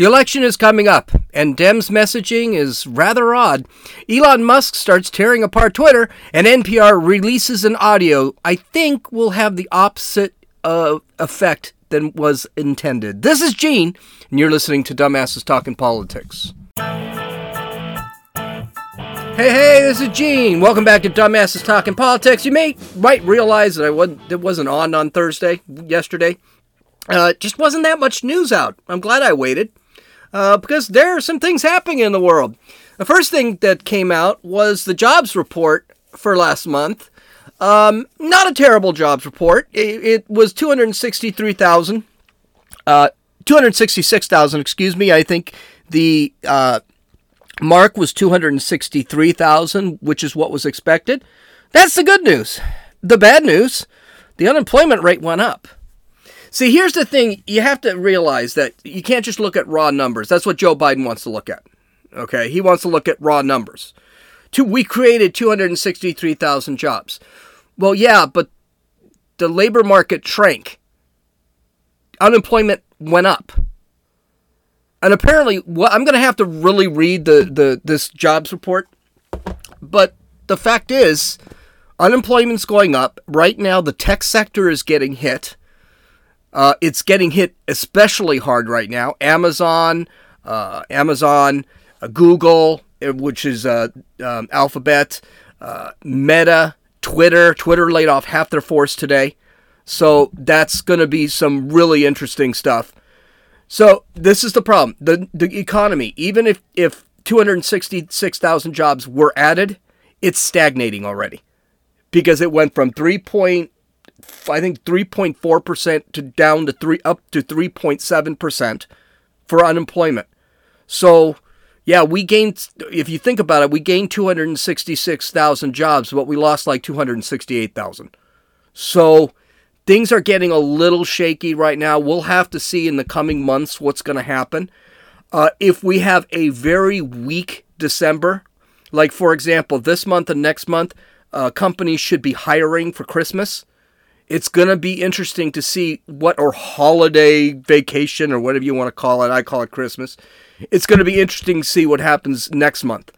The election is coming up, and Dems' messaging is rather odd. Elon Musk starts tearing apart Twitter, and NPR releases an audio I think will have the opposite uh, effect than was intended. This is Gene, and you're listening to Dumbasses Talking Politics. Hey, hey, this is Gene. Welcome back to Dumbasses Talking Politics. You may might realize that I wasn't, it wasn't on on Thursday, yesterday. Uh, just wasn't that much news out. I'm glad I waited uh, because there are some things happening in the world. The first thing that came out was the jobs report for last month. Um, not a terrible jobs report. It, it was 263,000, uh, 266,000, excuse me. I think the uh, mark was 263,000, which is what was expected. That's the good news. The bad news, the unemployment rate went up. See, here's the thing you have to realize that you can't just look at raw numbers. That's what Joe Biden wants to look at. Okay? He wants to look at raw numbers. Two, we created 263,000 jobs. Well, yeah, but the labor market shrank. Unemployment went up. And apparently, I'm going to have to really read the, the this jobs report. But the fact is, unemployment's going up. Right now, the tech sector is getting hit. Uh, it's getting hit especially hard right now. Amazon, uh, Amazon, uh, Google, uh, which is uh, um, Alphabet, uh, Meta, Twitter. Twitter laid off half their force today. So that's going to be some really interesting stuff. So this is the problem. The the economy, even if if 266,000 jobs were added, it's stagnating already. Because it went from 3 point I think 3.4% to down to 3 up to 3.7% for unemployment. So, yeah, we gained if you think about it, we gained 266,000 jobs, but we lost like 268,000. So, things are getting a little shaky right now. We'll have to see in the coming months what's going to happen. Uh, if we have a very weak December, like for example, this month and next month, uh, companies should be hiring for Christmas it's going to be interesting to see what or holiday vacation or whatever you want to call it. I call it Christmas. It's going to be interesting to see what happens next month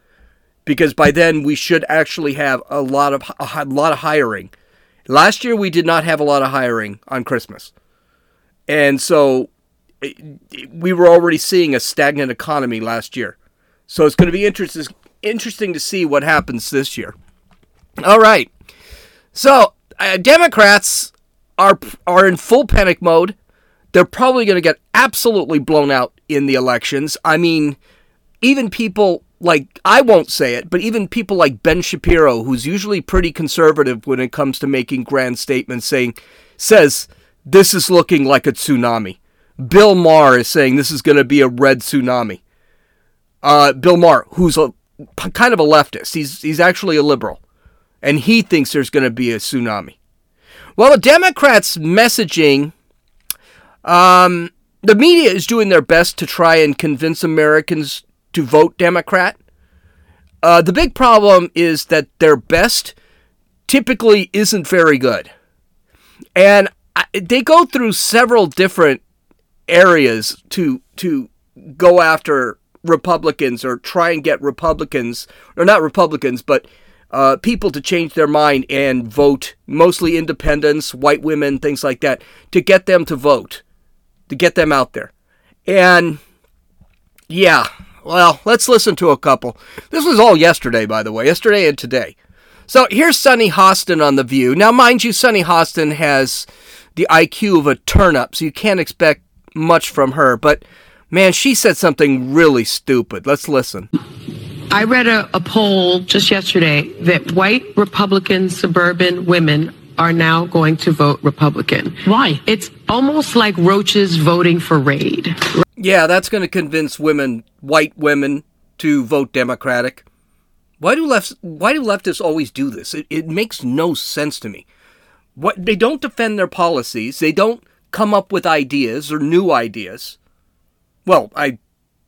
because by then we should actually have a lot of a lot of hiring. Last year we did not have a lot of hiring on Christmas. And so we were already seeing a stagnant economy last year. So it's going to be interesting interesting to see what happens this year. All right. So uh, Democrats are are in full panic mode. They're probably going to get absolutely blown out in the elections. I mean, even people like I won't say it, but even people like Ben Shapiro, who's usually pretty conservative when it comes to making grand statements, saying says this is looking like a tsunami. Bill Maher is saying this is going to be a red tsunami. Uh, Bill Maher, who's a kind of a leftist, he's he's actually a liberal and he thinks there's going to be a tsunami. Well, the Democrats' messaging, um, the media is doing their best to try and convince Americans to vote Democrat. Uh, the big problem is that their best typically isn't very good. And I, they go through several different areas to to go after Republicans or try and get Republicans or not Republicans but uh, people to change their mind and vote, mostly independents, white women, things like that, to get them to vote, to get them out there. And yeah, well, let's listen to a couple. This was all yesterday, by the way, yesterday and today. So here's Sunny Hostin on The View. Now, mind you, Sunny Hostin has the IQ of a turnip, so you can't expect much from her, but man, she said something really stupid. Let's listen. I read a, a poll just yesterday that white Republican suburban women are now going to vote Republican. Why? It's almost like roaches voting for Raid. Yeah, that's going to convince women, white women, to vote Democratic. Why do lefts? Why do leftists always do this? It, it makes no sense to me. What they don't defend their policies. They don't come up with ideas or new ideas. Well, I,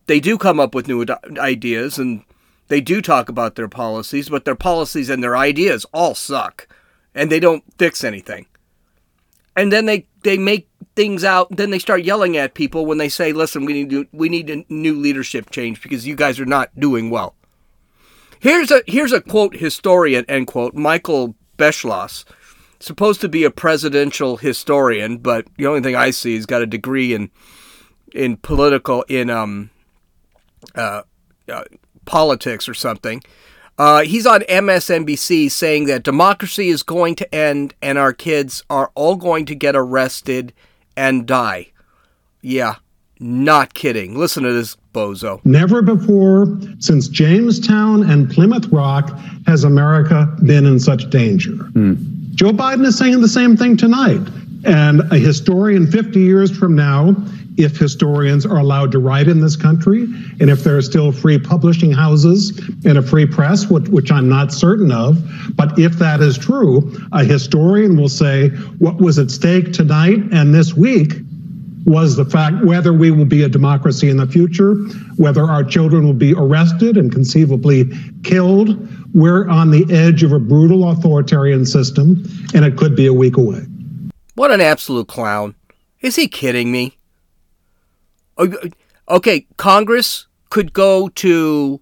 they do come up with new ideas and they do talk about their policies, but their policies and their ideas all suck, and they don't fix anything. And then they, they make things out. Then they start yelling at people when they say, "Listen, we need to, we need a new leadership change because you guys are not doing well." Here's a here's a quote historian end quote Michael Beschloss, supposed to be a presidential historian, but the only thing I see is got a degree in in political in um uh, uh politics or something. Uh, he's on MSNBC saying that democracy is going to end and our kids are all going to get arrested and die. Yeah, not kidding. Listen to this bozo. Never before since Jamestown and Plymouth Rock has America been in such danger. Mm. Joe Biden is saying the same thing tonight. And a historian 50 years from now if historians are allowed to write in this country and if there are still free publishing houses and a free press, which, which, I'm not certain of. But if that is true, a historian will say what was at stake tonight and this week was the fact whether we will be a democracy in the future, whether our children will be arrested and conceivably killed. We're on the edge of a brutal authoritarian system, and it could be a week away. What an absolute clown. Is he kidding me? Okay, Congress could go to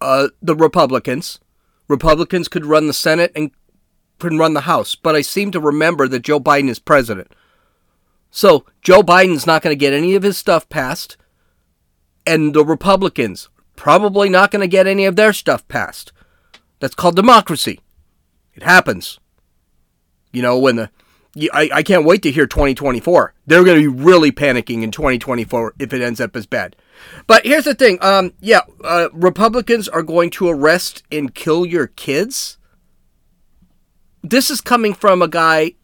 uh, the Republicans. Republicans could run the Senate and could run the House. But I seem to remember that Joe Biden is president. So Joe Biden's not going to get any of his stuff passed. And the Republicans probably not going to get any of their stuff passed. That's called democracy. It happens. You know, when the I, I can't wait to hear 2024. They're going to be really panicking in 2024 if it ends up as bad. But here's the thing. Um, yeah, uh, Republicans are going to arrest and kill your kids. This is coming from a guy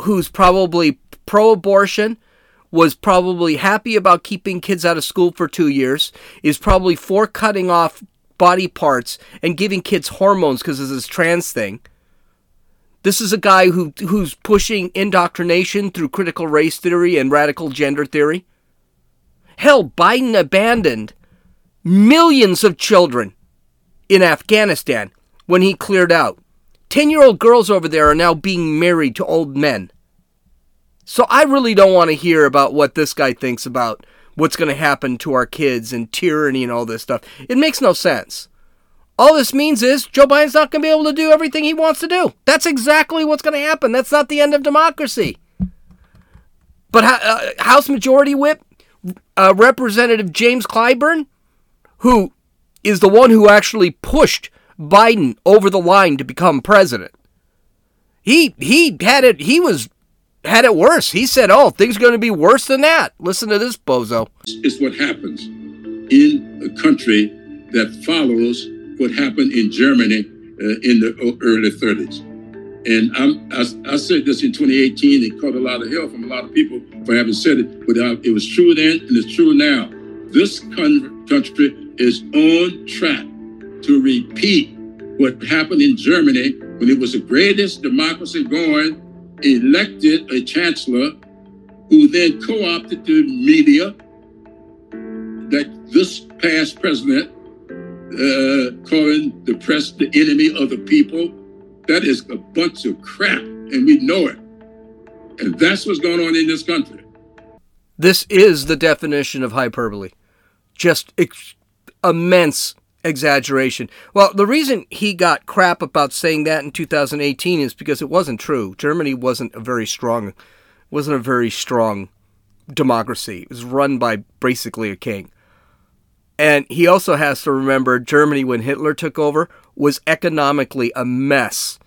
who's probably pro-abortion, was probably happy about keeping kids out of school for two years, is probably for cutting off body parts and giving kids hormones because of this trans thing this is a guy who who's pushing indoctrination through critical race theory and radical gender theory. Hell, Biden abandoned millions of children in Afghanistan when he cleared out. 10 year old girls over there are now being married to old men. So I really don't want to hear about what this guy thinks about what's going to happen to our kids and tyranny and all this stuff. It makes no sense. All this means is Joe Biden's not going to be able to do everything he wants to do. That's exactly what's going to happen. That's not the end of democracy. But uh, House Majority Whip, uh, Representative James Clyburn, who is the one who actually pushed Biden over the line to become president, he he had it. He was had it worse. He said, "Oh, things are going to be worse than that." Listen to this bozo. It's what happens in a country that follows what happened in Germany uh, in the early 30s. And I'm, I, I, said this in 2018 and caught a lot of hell from a lot of people for having said it, but it was true then and it's true now. This country is on track to repeat what happened in Germany when it was the greatest democracy going, elected a chancellor who then co opted the media that this past president uh, calling the press the enemy of the people. That is a bunch of crap, and we know it. And that's what's going on in this country. This is the definition of hyperbole. Just ex- immense exaggeration. Well, the reason he got crap about saying that in 2018 is because it wasn't true. Germany wasn't a very strong wasn't a very strong democracy. It was run by basically a king. And he also has to remember Germany, when Hitler took over, was economically a mess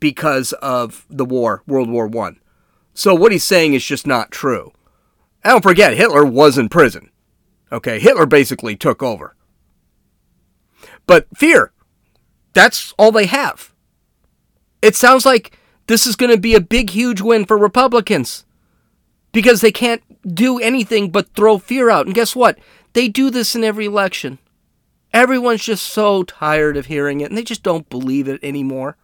because of the war, World War One. So what he's saying is just not true. And don't forget, Hitler was in prison. Okay, Hitler basically took over. But fear, that's all they have. It sounds like this is going to be a big, huge win for Republicans because they can't do anything but throw fear out. And guess what? They do this in every election. Everyone's just so tired of hearing it and they just don't believe it anymore.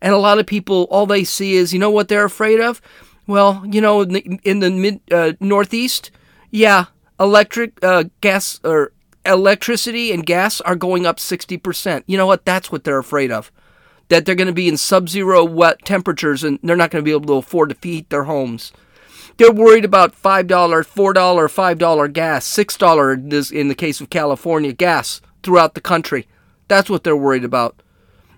And a lot of people, all they see is, you know what they're afraid of? Well, you know, in the, in the mid uh, Northeast, yeah, electric, uh, gas, or electricity and gas are going up 60%. You know what? That's what they're afraid of. That they're going to be in sub zero wet temperatures and they're not going to be able to afford to heat their homes. They're worried about $5, $4, $5 gas, $6 in the case of California gas throughout the country. That's what they're worried about.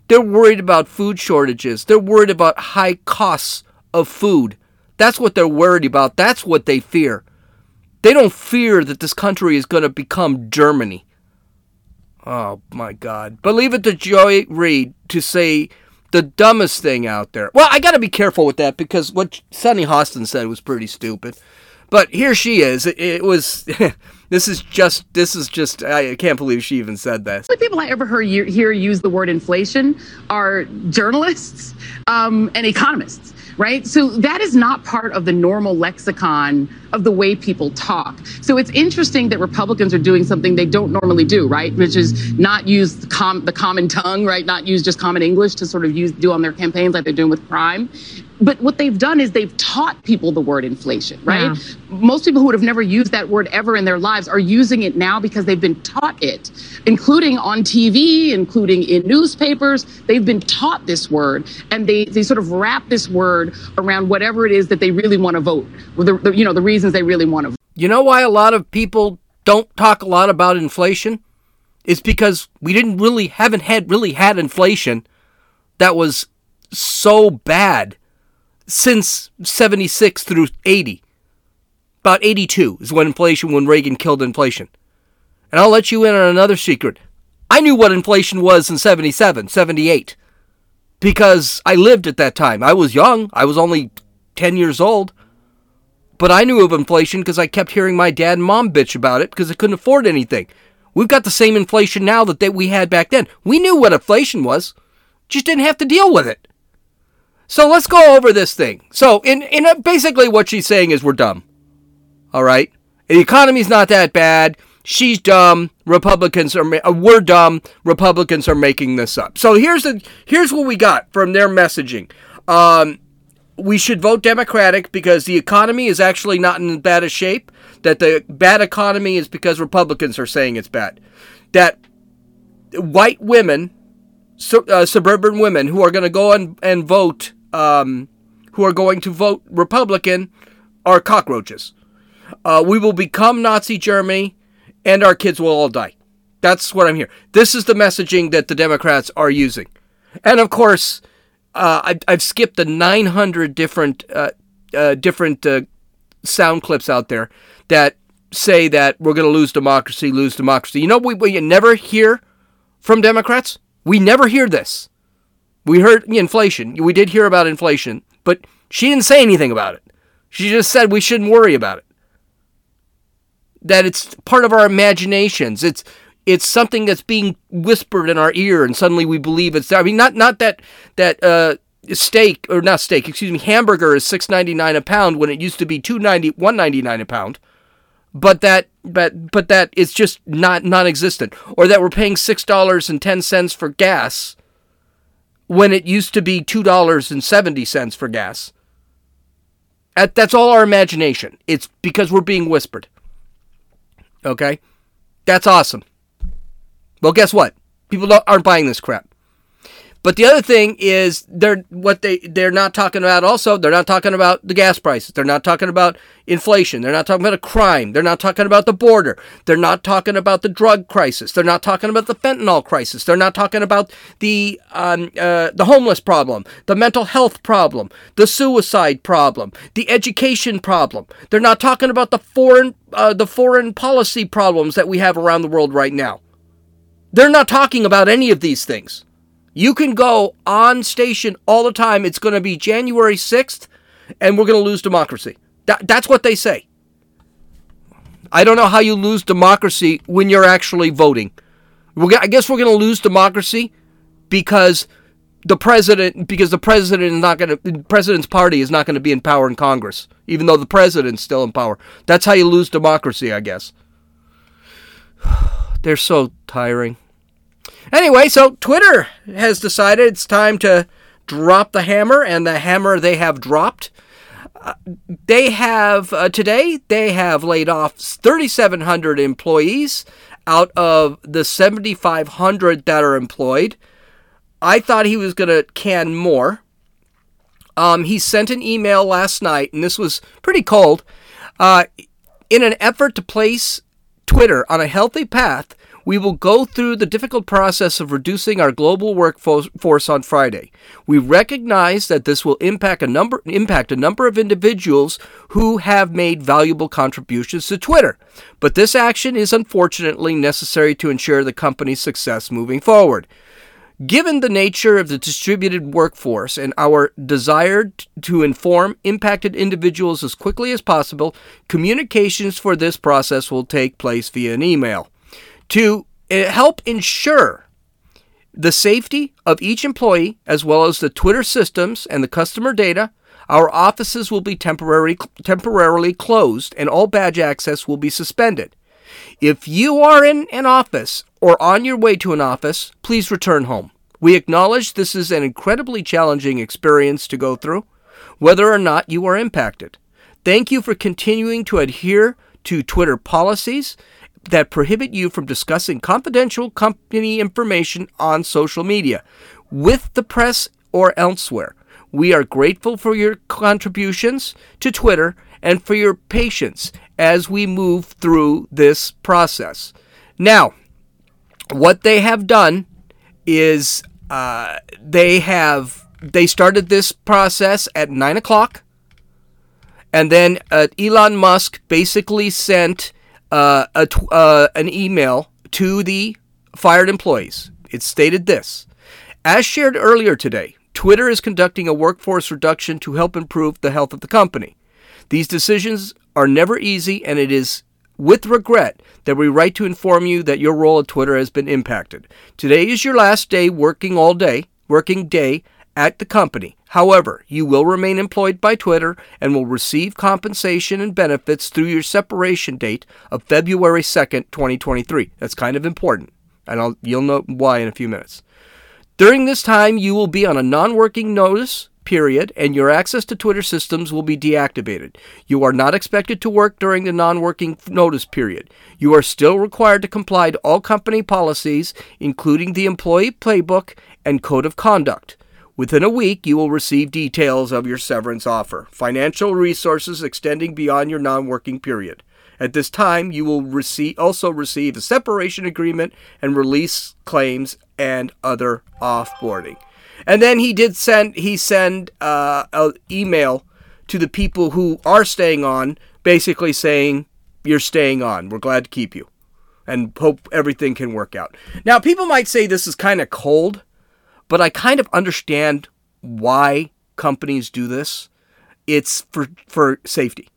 They're worried about food shortages. They're worried about high costs of food. That's what they're worried about. That's what they fear. They don't fear that this country is going to become Germany. Oh my God. But leave it to Joy Reid to say the dumbest thing out there. Well, I got to be careful with that because what Sunny Hostin said was pretty stupid. But here she is. It, it was. this is just. This is just. I can't believe she even said this. The people I ever heard hear use the word inflation are journalists um, and economists right? So that is not part of the normal lexicon of the way people talk. So it's interesting that Republicans are doing something they don't normally do, right? Which is not use the, com- the common tongue, right? Not use just common English to sort of use do on their campaigns like they're doing with crime but what they've done is they've taught people the word inflation, right? Yeah. Most people who would have never used that word ever in their lives are using it now because they've been taught it, including on TV, including in newspapers. They've been taught this word, and they, they sort of wrap this word around whatever it is that they really want to vote, the, the, you know, the reasons they really want to vote. You know why a lot of people don't talk a lot about inflation? It's because we didn't really, haven't had, really had inflation that was so bad since 76 through 80. About 82 is when inflation, when Reagan killed inflation. And I'll let you in on another secret. I knew what inflation was in 77, 78. Because I lived at that time. I was young. I was only 10 years old. But I knew of inflation because I kept hearing my dad and mom bitch about it because I couldn't afford anything. We've got the same inflation now that they, we had back then. We knew what inflation was, just didn't have to deal with it. So let's go over this thing. So in in a, basically what she's saying is we're dumb. All right, the economy's not that bad. She's dumb. Republicans are uh, we're dumb. Republicans are making this up. So here's the here's what we got from their messaging. Um, we should vote Democratic because the economy is actually not in bad a shape. That the bad economy is because Republicans are saying it's bad. That white women, su- uh, suburban women who are going to go and, and vote um, who are going to vote Republican are cockroaches. Uh, we will become Nazi Germany, and our kids will all die. That's what I'm here. This is the messaging that the Democrats are using, and of course, uh, I, I've skipped the 900 different uh, uh, different uh, sound clips out there that say that we're going to lose democracy, lose democracy. You know, we, we never hear from Democrats. We never hear this. We heard inflation. We did hear about inflation, but she didn't say anything about it. She just said we shouldn't worry about it. That it's part of our imaginations. It's it's something that's being whispered in our ear, and suddenly we believe it's. I mean, not not that that uh, steak or not steak. Excuse me, hamburger is six ninety nine a pound when it used to be two ninety one ninety nine a pound. But that but but that it's just not non-existent, or that we're paying six dollars and ten cents for gas when it used to be $2.70 for gas. That's all our imagination. It's because we're being whispered. Okay? That's awesome. Well, guess what? People aren't buying this crap. But the other thing is they're what they they're not talking about also they're not talking about the gas prices. They're not talking about inflation. They're not talking about a crime. They're not talking about the border. They're not talking about the drug crisis. They're not talking about the fentanyl crisis. They're not talking about the um, uh, the homeless problem, the mental health problem, the suicide problem, the education problem. They're not talking about the foreign uh, the foreign policy problems that we have around the world right now. They're not talking about any of these things. You can go on station all the time. It's going to be January 6th, and we're going to lose democracy. That, that's what they say. I don't know how you lose democracy when you're actually voting. We're, I guess we're going to lose democracy because the president because the president is not going to the president's party is not going to be in power in Congress, even though the president's still in power. That's how you lose democracy, I guess. They're so tiring. Anyway, so Twitter has decided it's time to drop the hammer, and the hammer they have dropped. Uh, they have uh, today they have laid off 3,700 employees out of the 7,500 that are employed. I thought he was going to can more. Um, he sent an email last night, and this was pretty cold. Uh, in an effort to place Twitter on a healthy path, we will go through the difficult process of reducing our global workforce on Friday. We recognize that this will impact a number impact a number of individuals who have made valuable contributions to Twitter. But this action is unfortunately necessary to ensure the company's success moving forward. Given the nature of the distributed workforce and our desire to inform impacted individuals as quickly as possible, communications for this process will take place via an email to eh, help ensure the safety of each employee as well as the Twitter systems and the customer data. Our offices will be temporarily temporarily closed and all badge access will be suspended. If you are in an office or on your way to an office, please return home. We acknowledge this is an incredibly challenging experience to go through, whether or not you are impacted. Thank you for continuing to adhere to Twitter policies that prohibit you from discussing confidential company information on social media with the press or elsewhere. We are grateful for your contributions to Twitter and for your patience as we move through this process. Now, what they have done is uh, they have they started this process at nine o'clock, and then uh, Elon Musk basically sent uh, a, uh, an email to the fired employees. It stated this As shared earlier today, Twitter is conducting a workforce reduction to help improve the health of the company. These decisions are never easy, and it is with regret that we write to inform you that your role at Twitter has been impacted. Today is your last day working all day, working day at the company. However, you will remain employed by Twitter and will receive compensation and benefits through your separation date of February 2nd, 2023. That's kind of important, and I'll, you'll know why in a few minutes. During this time, you will be on a non working notice period, and your access to Twitter systems will be deactivated. You are not expected to work during the non working notice period. You are still required to comply to all company policies, including the employee playbook and code of conduct. Within a week, you will receive details of your severance offer, financial resources extending beyond your non working period. At this time, you will receive, also receive a separation agreement and release claims and other offboarding. And then he did send he send uh, an email to the people who are staying on, basically saying you're staying on. We're glad to keep you, and hope everything can work out. Now, people might say this is kind of cold but I kind of understand why companies do this. It's for for safety.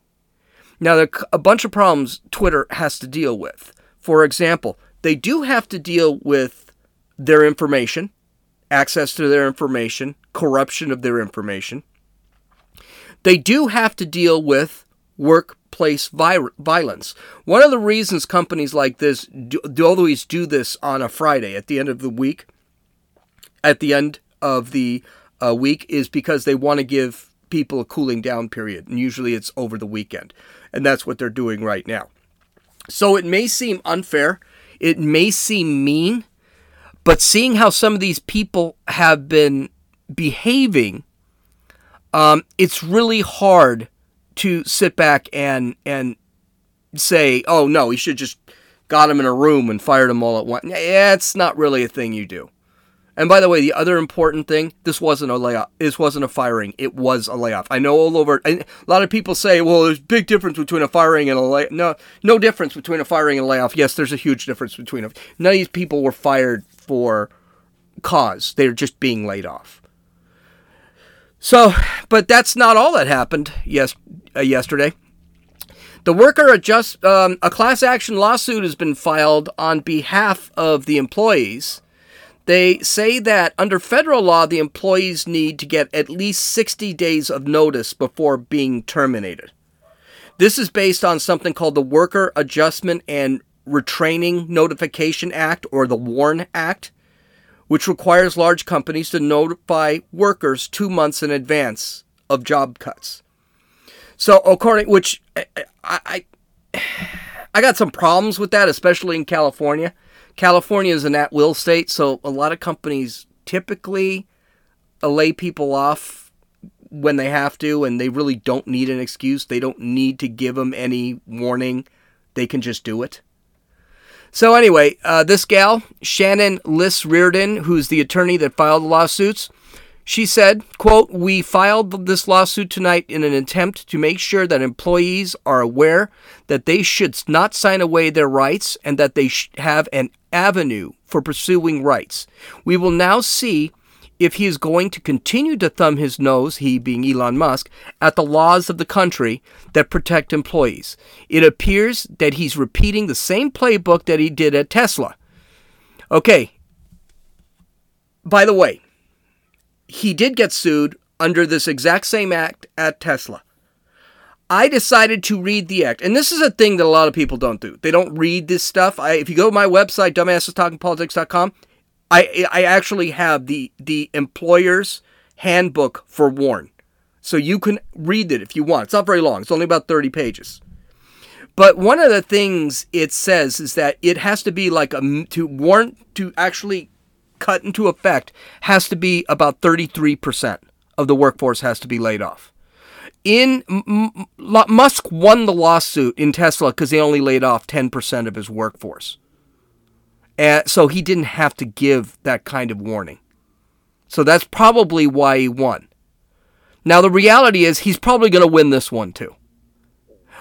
Now, there are a bunch of problems Twitter has to deal with. For example, they do have to deal with their information, access to their information, corruption of their information. They do have to deal with workplace violence. One of the reasons companies like this do, always do this on a Friday at the end of the week at the end of the uh, week is because they want to give people a cooling down period. And usually it's over the weekend. And that's what they're doing right now. So it may seem unfair, it may seem mean, but seeing how some of these people have been behaving, um, it's really hard to sit back and and say, "Oh no, we should just got them in a room and fired them all at once." Yeah, it's not really a thing you do. And by the way, the other important thing, this wasn't a layoff. This wasn't a firing. It was a layoff. I know all over. a lot of people say, "Well, there's a big difference between a firing and a layoff." No, no difference between a firing and a layoff. Yes, there's a huge difference between them. None of these people were fired for cause. They're just being laid off. So, but that's not all that happened. Yes, uh, yesterday. The worker adjust um, a class action lawsuit has been filed on behalf of the employees they say that under federal law, the employees need to get at least 60 days of notice before being terminated. This is based on something called the Worker Adjustment and Retraining Notification Act, or the WARN Act, which requires large companies to notify workers two months in advance of job cuts. So, according which I, I, I got some problems with that, especially in California California is an at will state, so a lot of companies typically lay people off when they have to, and they really don't need an excuse. They don't need to give them any warning. They can just do it. So anyway, uh, this gal, Shannon Liss Riordan, who's the attorney that filed the lawsuits, she said, quote, We filed this lawsuit tonight in an attempt to make sure that employees are aware that they should not sign away their rights and that they have an avenue for pursuing rights. We will now see if he is going to continue to thumb his nose, he being Elon Musk, at the laws of the country that protect employees. It appears that he's repeating the same playbook that he did at Tesla. Okay. By the way, he did get sued under this exact same act at Tesla. I decided to read the act, and this is a thing that a lot of people don't do. They don't read this stuff. I, if you go to my website, dumbassestalkingpolitics.com, I I actually have the the employer's handbook for WARN, so you can read it if you want. It's not very long. It's only about thirty pages. But one of the things it says is that it has to be like a to warn to actually cut into effect has to be about 33% of the workforce has to be laid off. In M- Musk won the lawsuit in Tesla because he only laid off 10% of his workforce. And so he didn't have to give that kind of warning. So that's probably why he won. Now, the reality is he's probably going to win this one too.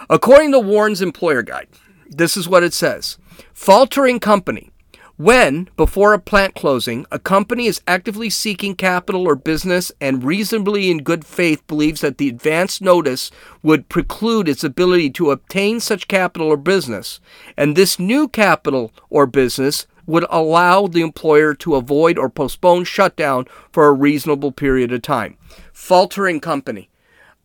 According to WARN's employer guide, this is what it says Faltering company when, before a plant closing, a company is actively seeking capital or business and reasonably in good faith believes that the advance notice would preclude its ability to obtain such capital or business, and this new capital or business would allow the employer to avoid or postpone shutdown for a reasonable period of time. Faltering company.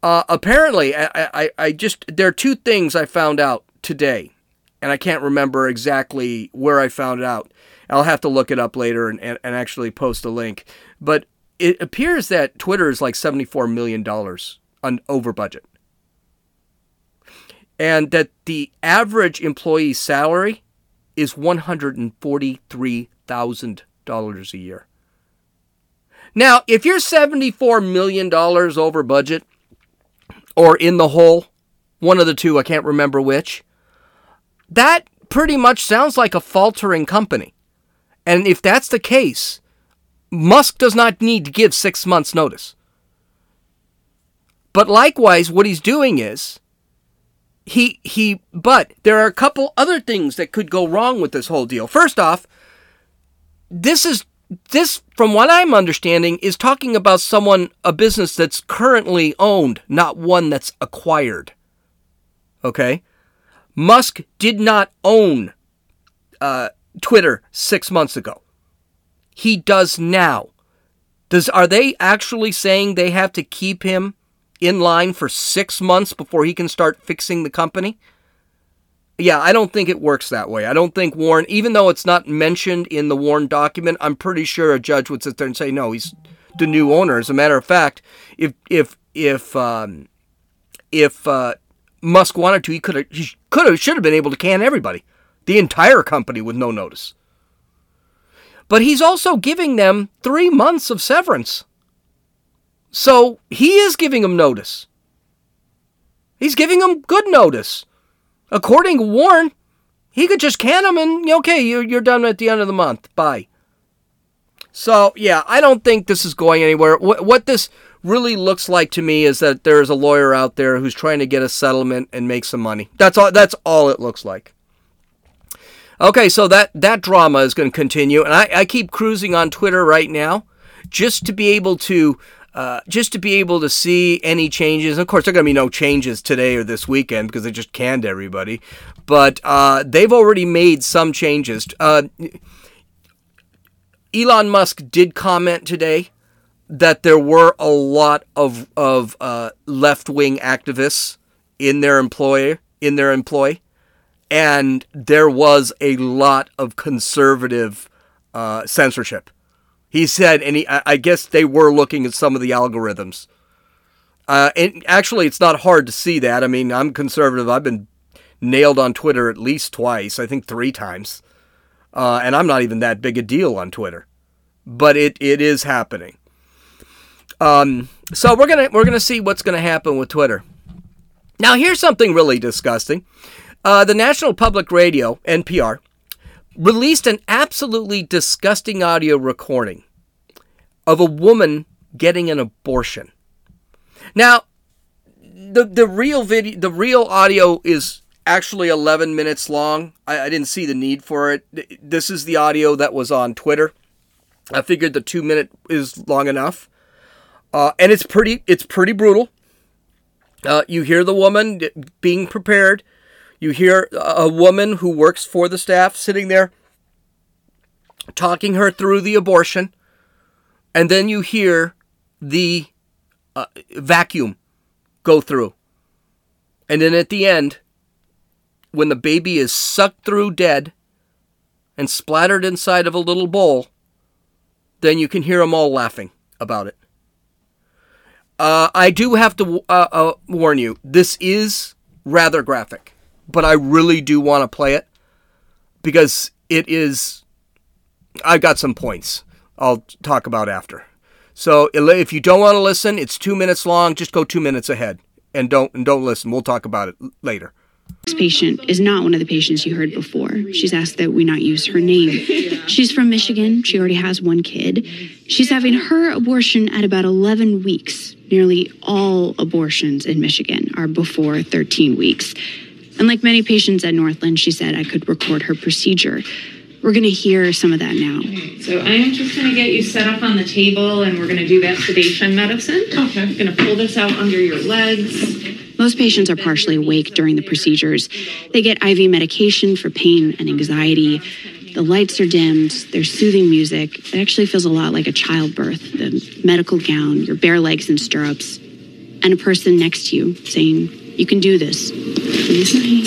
Uh, apparently, I, I, I just there are two things I found out today and I can't remember exactly where I found it out. I'll have to look it up later and, and, and actually post a link. But it appears that Twitter is like $74 million on over budget. And that the average employee salary is $143,000 a year. Now, if you're $74 million over budget or in the hole, one of the two, I can't remember which, that pretty much sounds like a faltering company. And if that's the case, Musk does not need to give six months' notice. But likewise, what he's doing is he he but there are a couple other things that could go wrong with this whole deal. First off, this is this from what I'm understanding is talking about someone a business that's currently owned, not one that's acquired. Okay? Musk did not own uh, Twitter six months ago. He does now. Does are they actually saying they have to keep him in line for six months before he can start fixing the company? Yeah, I don't think it works that way. I don't think WARN, even though it's not mentioned in the WARN document, I'm pretty sure a judge would sit there and say, no, he's the new owner. As a matter of fact, if if if um, if uh, Musk wanted to, he could have, he could have, should have been able to can everybody, the entire company with no notice. But he's also giving them three months of severance. So he is giving them notice. He's giving them good notice. According to WARN, he could just can them and, okay, you're, you're done at the end of the month. Bye. So, yeah, I don't think this is going anywhere. What, what this really looks like to me is that there's a lawyer out there who's trying to get a settlement and make some money. That's all that's all it looks like. Okay, so that that drama is going to continue, and I, I keep cruising on Twitter right now, just to be able to uh, just to be able to see any changes. Of course, there are going to be no changes today or this weekend because they just canned everybody. But uh, they've already made some changes. Uh, Elon Musk did comment today that there were a lot of of uh, left wing activists in their employer in their employ, and there was a lot of conservative uh, censorship. He said, and he, I guess they were looking at some of the algorithms. Uh, and actually, it's not hard to see that. I mean, I'm conservative. I've been nailed on Twitter at least twice. I think three times. Uh, and I'm not even that big a deal on Twitter, but it, it is happening. Um, so we're gonna we're gonna see what's gonna happen with Twitter. Now here's something really disgusting. Uh, the National Public Radio (NPR) released an absolutely disgusting audio recording of a woman getting an abortion. Now, the the real video, the real audio is actually 11 minutes long. I, I didn't see the need for it. This is the audio that was on Twitter. I figured the two minute is long enough, uh, and it's pretty it's pretty brutal. Uh, you hear the woman being prepared. You hear a woman who works for the staff sitting there talking her through the abortion. And then you hear the uh, vacuum go through. And then at the end, when the baby is sucked through dead and splattered inside of a little bowl, then you can hear them all laughing about it. Uh, I do have to uh, uh, warn you, this is rather graphic, but I really do want to play it because it is. I've got some points I'll talk about after. So if you don't want to listen, it's two minutes long. Just go two minutes ahead and don't and don't listen. We'll talk about it later. This patient is not one of the patients you heard before. She's asked that we not use her name. She's from Michigan. She already has one kid. She's having her abortion at about 11 weeks. Nearly all abortions in Michigan are before 13 weeks. And like many patients at Northland, she said I could record her procedure. We're going to hear some of that now. So I am just going to get you set up on the table and we're going to do that sedation medicine. Okay. I'm going to pull this out under your legs. Most patients are partially awake during the procedures. They get IV medication for pain and anxiety. The lights are dimmed, there's soothing music. It actually feels a lot like a childbirth the medical gown, your bare legs and stirrups, and a person next to you saying, You can do this. Release my hand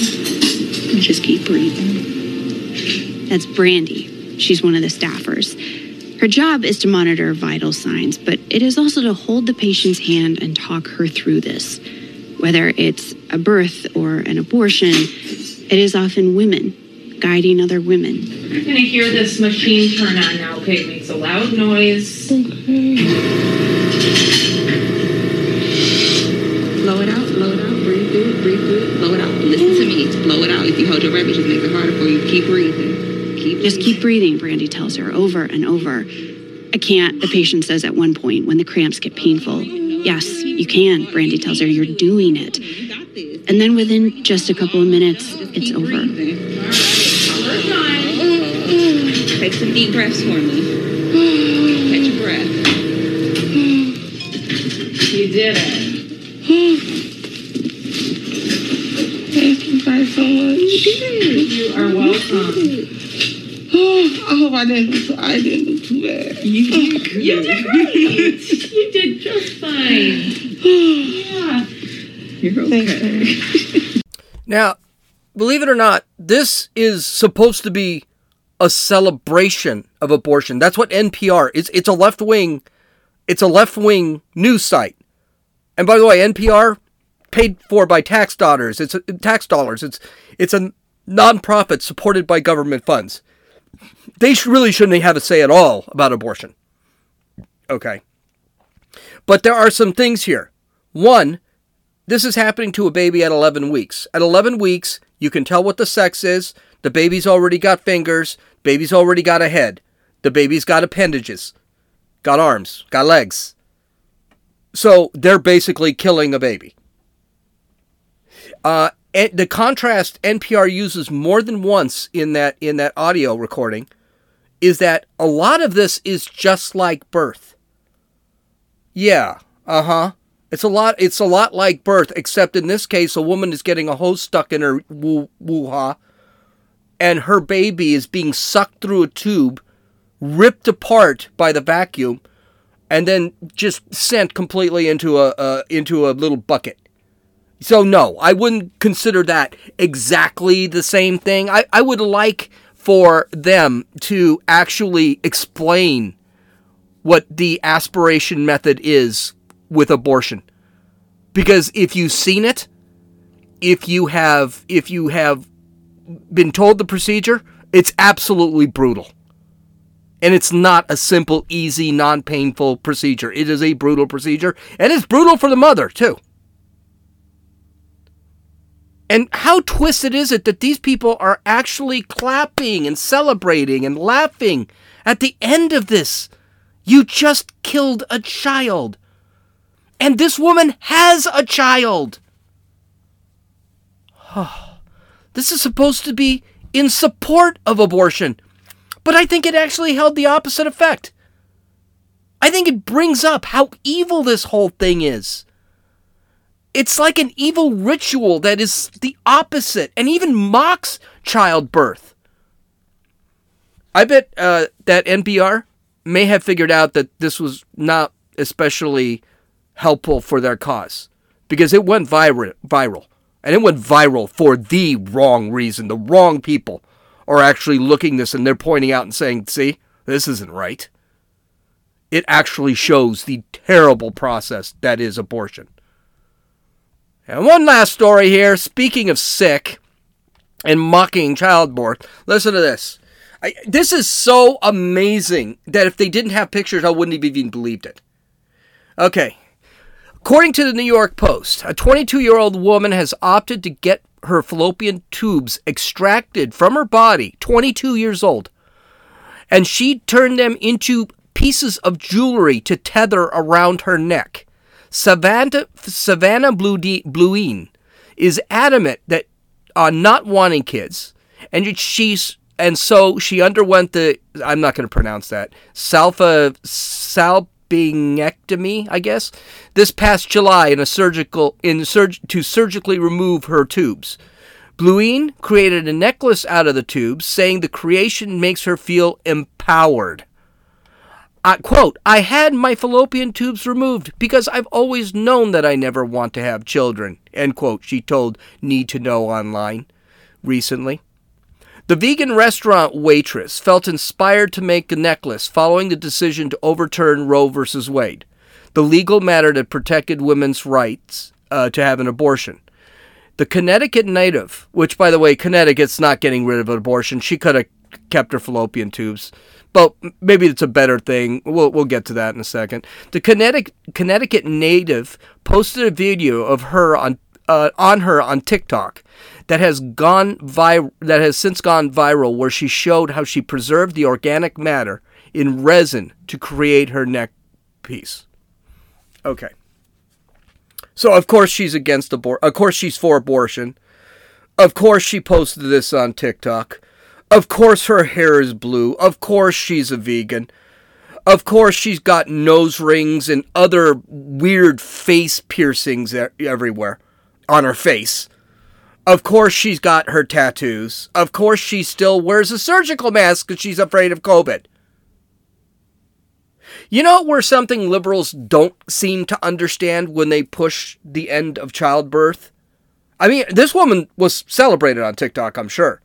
and just keep breathing. That's Brandy. She's one of the staffers. Her job is to monitor vital signs, but it is also to hold the patient's hand and talk her through this. Whether it's a birth or an abortion, it is often women guiding other women. You're going to hear this machine turn on now, okay? It makes a loud noise. Blow it out, blow it out, breathe through it, breathe through it, blow it out. Listen to me, blow it out. If you hold your breath, it just makes it harder for you. Keep breathing. Keep Just keep breathing, Brandy tells her over and over. I can't, the patient says at one point when the cramps get painful. Yes, you can, Brandy tells her. You're doing it. And then within just a couple of minutes, it's over. Take some deep breaths for me. Catch your breath. You did it. Thank you guys so much. You are welcome. I hope I didn't do, I didn't do too bad. You did great. You did great. you did just fine. Yeah. You're okay. Now, believe it or not, this is supposed to be a celebration of abortion. That's what NPR is. It's a left wing, it's a left wing news site. And by the way, NPR paid for by tax dollars. It's a, tax dollars. It's it's a nonprofit supported by government funds. They really shouldn't have a say at all about abortion. Okay. But there are some things here. One, this is happening to a baby at 11 weeks. At 11 weeks, you can tell what the sex is. The baby's already got fingers. Baby's already got a head. The baby's got appendages, got arms, got legs. So they're basically killing a baby. Uh, and the contrast NPR uses more than once in that in that audio recording is that a lot of this is just like birth. Yeah, uh huh. It's a lot. It's a lot like birth, except in this case, a woman is getting a hose stuck in her woo ha, and her baby is being sucked through a tube, ripped apart by the vacuum, and then just sent completely into a uh, into a little bucket. So no, I wouldn't consider that exactly the same thing. I, I would like for them to actually explain what the aspiration method is with abortion. Because if you've seen it, if you have if you have been told the procedure, it's absolutely brutal. And it's not a simple, easy, non painful procedure. It is a brutal procedure, and it's brutal for the mother, too. And how twisted is it that these people are actually clapping and celebrating and laughing at the end of this? You just killed a child. And this woman has a child. this is supposed to be in support of abortion. But I think it actually held the opposite effect. I think it brings up how evil this whole thing is. It's like an evil ritual that is the opposite and even mocks childbirth. I bet uh, that NPR may have figured out that this was not especially helpful for their cause because it went viral, viral. And it went viral for the wrong reason. The wrong people are actually looking this and they're pointing out and saying, see, this isn't right. It actually shows the terrible process that is abortion. And one last story here. Speaking of sick and mocking childbirth, listen to this. I, this is so amazing that if they didn't have pictures, I wouldn't have even believed it. Okay. According to the New York Post, a 22 year old woman has opted to get her fallopian tubes extracted from her body, 22 years old, and she turned them into pieces of jewelry to tether around her neck. Savannah, Savannah Blueen is adamant that on uh, not wanting kids, and she's and so she underwent the I'm not going to pronounce that salfa salpingectomy, I guess, this past July in a surgical in surg, to surgically remove her tubes. Blueen created a necklace out of the tubes, saying the creation makes her feel empowered. I, quote, I had my fallopian tubes removed because I've always known that I never want to have children, end quote, she told Need to Know Online recently. The vegan restaurant waitress felt inspired to make a necklace following the decision to overturn Roe v. Wade, the legal matter that protected women's rights uh, to have an abortion. The Connecticut native, which, by the way, Connecticut's not getting rid of abortion, she could have kept her fallopian tubes. But maybe it's a better thing. We'll, we'll get to that in a second. The Connecticut, Connecticut native posted a video of her on uh, on her on TikTok that has gone vi- that has since gone viral where she showed how she preserved the organic matter in resin to create her neck piece. Okay. So of course she's against abortion. Of course she's for abortion. Of course she posted this on TikTok. Of course her hair is blue. Of course she's a vegan. Of course she's got nose rings and other weird face piercings everywhere on her face. Of course, she's got her tattoos. Of course, she still wears a surgical mask because she's afraid of COVID. You know where something liberals don't seem to understand when they push the end of childbirth? I mean, this woman was celebrated on TikTok, I'm sure.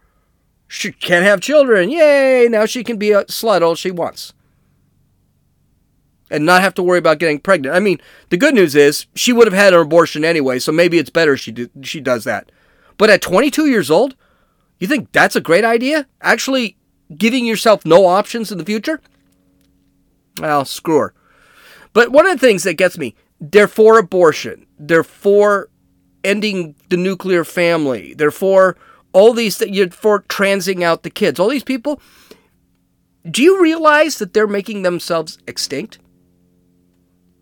She can't have children. Yay! Now she can be a slut all she wants. And not have to worry about getting pregnant. I mean, the good news is she would have had an abortion anyway, so maybe it's better she do, she does that. But at 22 years old, you think that's a great idea? Actually giving yourself no options in the future? Well, screw her. But one of the things that gets me, they're for abortion. They're for ending the nuclear family. They're for all these things. You're for transing out the kids. All these people. Do you realize that they're making themselves extinct?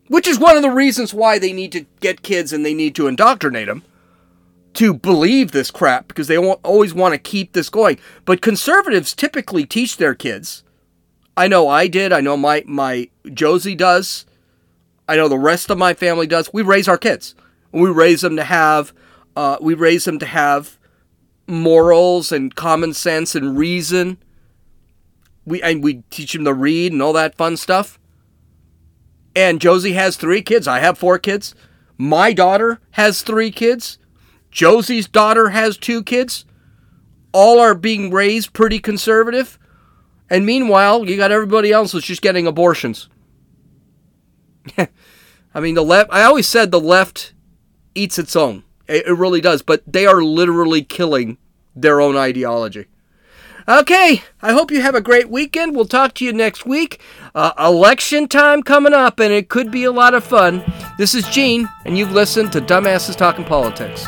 Which is one of the reasons why they need to get kids and they need to indoctrinate them to believe this crap because they always want to keep this going. But conservatives typically teach their kids. I know I did. I know my my Josie does. I know the rest of my family does. We raise our kids. We raise them to have. Uh, we raise them to have morals and common sense and reason. We and we teach them to read and all that fun stuff. And Josie has three kids. I have four kids. My daughter has three kids. Josie's daughter has two kids. All are being raised pretty conservative. And meanwhile, you got everybody else that's just getting abortions. I mean, the left, I always said the left eats its own. It, it really does. But they are literally killing their own ideology. Okay, I hope you have a great weekend. We'll talk to you next week. Uh, election time coming up, and it could be a lot of fun. This is Gene, and you've listened to Dumbasses Talking Politics.